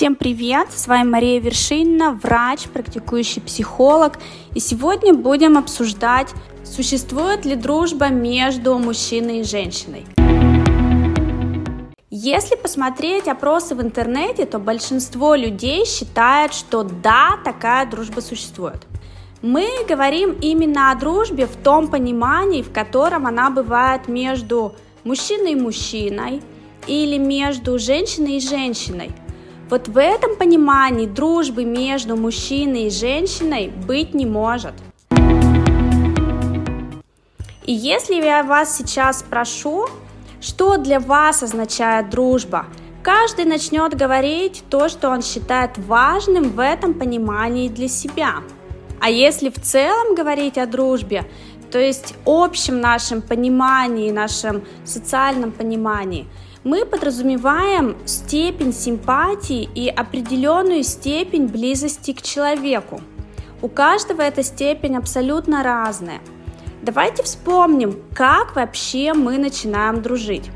Всем привет! С вами Мария Вершинина, врач, практикующий психолог. И сегодня будем обсуждать, существует ли дружба между мужчиной и женщиной. Если посмотреть опросы в интернете, то большинство людей считает, что да, такая дружба существует. Мы говорим именно о дружбе в том понимании, в котором она бывает между мужчиной и мужчиной или между женщиной и женщиной – вот в этом понимании дружбы между мужчиной и женщиной быть не может. И если я вас сейчас спрошу, что для вас означает дружба, каждый начнет говорить то, что он считает важным в этом понимании для себя. А если в целом говорить о дружбе, то есть общем нашем понимании, нашем социальном понимании – мы подразумеваем степень симпатии и определенную степень близости к человеку. У каждого эта степень абсолютно разная. Давайте вспомним, как вообще мы начинаем дружить.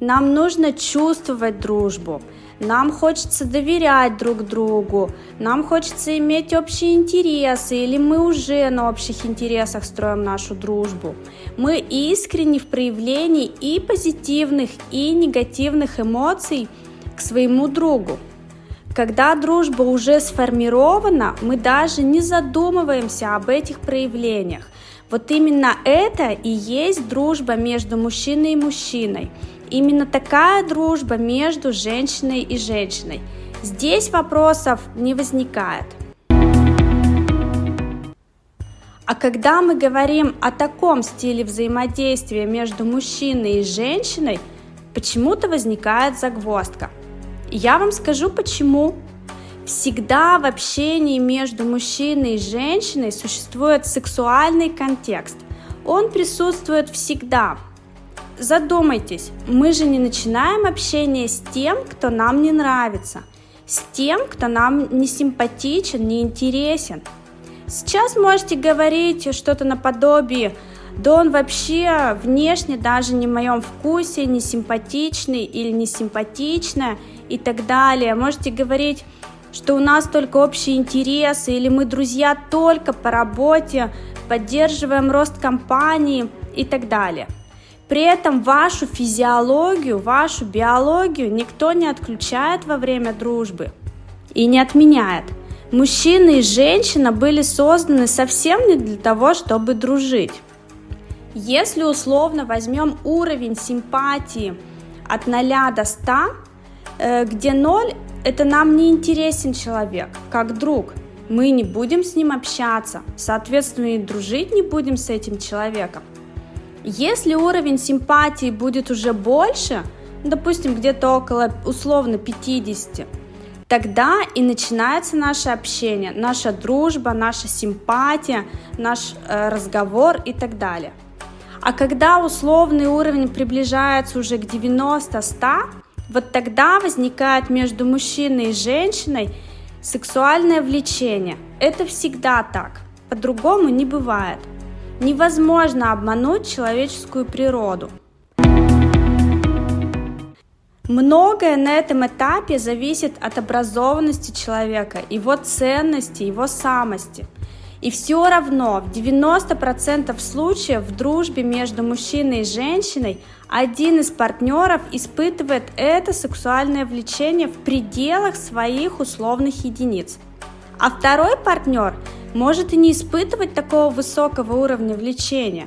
Нам нужно чувствовать дружбу, нам хочется доверять друг другу, нам хочется иметь общие интересы, или мы уже на общих интересах строим нашу дружбу. Мы искренне в проявлении и позитивных, и негативных эмоций к своему другу. Когда дружба уже сформирована, мы даже не задумываемся об этих проявлениях. Вот именно это и есть дружба между мужчиной и мужчиной. Именно такая дружба между женщиной и женщиной. Здесь вопросов не возникает. А когда мы говорим о таком стиле взаимодействия между мужчиной и женщиной, почему-то возникает загвоздка. Я вам скажу почему. Всегда в общении между мужчиной и женщиной существует сексуальный контекст. Он присутствует всегда, Задумайтесь, мы же не начинаем общение с тем, кто нам не нравится, с тем, кто нам не симпатичен, не интересен. Сейчас можете говорить что-то наподобие, да он вообще внешне даже не в моем вкусе, не симпатичный или не симпатичная и так далее. Можете говорить, что у нас только общие интересы или мы друзья только по работе, поддерживаем рост компании и так далее – при этом вашу физиологию, вашу биологию никто не отключает во время дружбы и не отменяет. Мужчина и женщина были созданы совсем не для того, чтобы дружить. Если условно возьмем уровень симпатии от 0 до 100, э, где 0 это нам не интересен человек, как друг, мы не будем с ним общаться, соответственно и дружить не будем с этим человеком. Если уровень симпатии будет уже больше, допустим, где-то около условно 50, тогда и начинается наше общение, наша дружба, наша симпатия, наш э, разговор и так далее. А когда условный уровень приближается уже к 90-100, вот тогда возникает между мужчиной и женщиной сексуальное влечение. Это всегда так, по-другому не бывает. Невозможно обмануть человеческую природу. Многое на этом этапе зависит от образованности человека, его ценности, его самости. И все равно в 90% случаев в дружбе между мужчиной и женщиной один из партнеров испытывает это сексуальное влечение в пределах своих условных единиц. А второй партнер может и не испытывать такого высокого уровня влечения,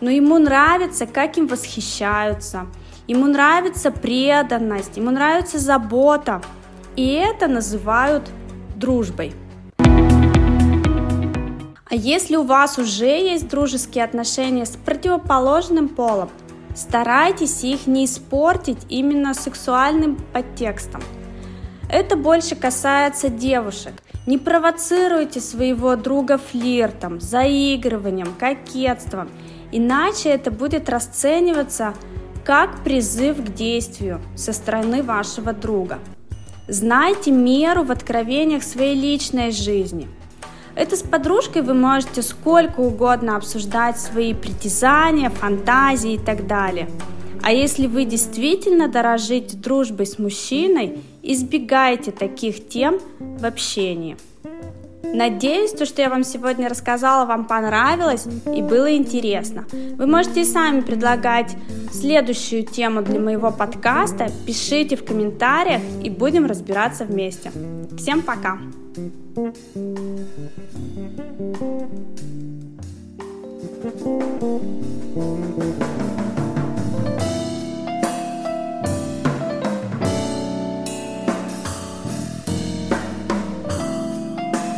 но ему нравится, как им восхищаются, ему нравится преданность, ему нравится забота, и это называют дружбой. А если у вас уже есть дружеские отношения с противоположным полом, старайтесь их не испортить именно сексуальным подтекстом. Это больше касается девушек. Не провоцируйте своего друга флиртом, заигрыванием, кокетством, иначе это будет расцениваться как призыв к действию со стороны вашего друга. Знайте меру в откровениях своей личной жизни. Это с подружкой вы можете сколько угодно обсуждать свои притязания, фантазии и так далее. А если вы действительно дорожите дружбой с мужчиной, избегайте таких тем в общении. Надеюсь, то, что я вам сегодня рассказала, вам понравилось и было интересно. Вы можете и сами предлагать следующую тему для моего подкаста. Пишите в комментариях и будем разбираться вместе. Всем пока! Thank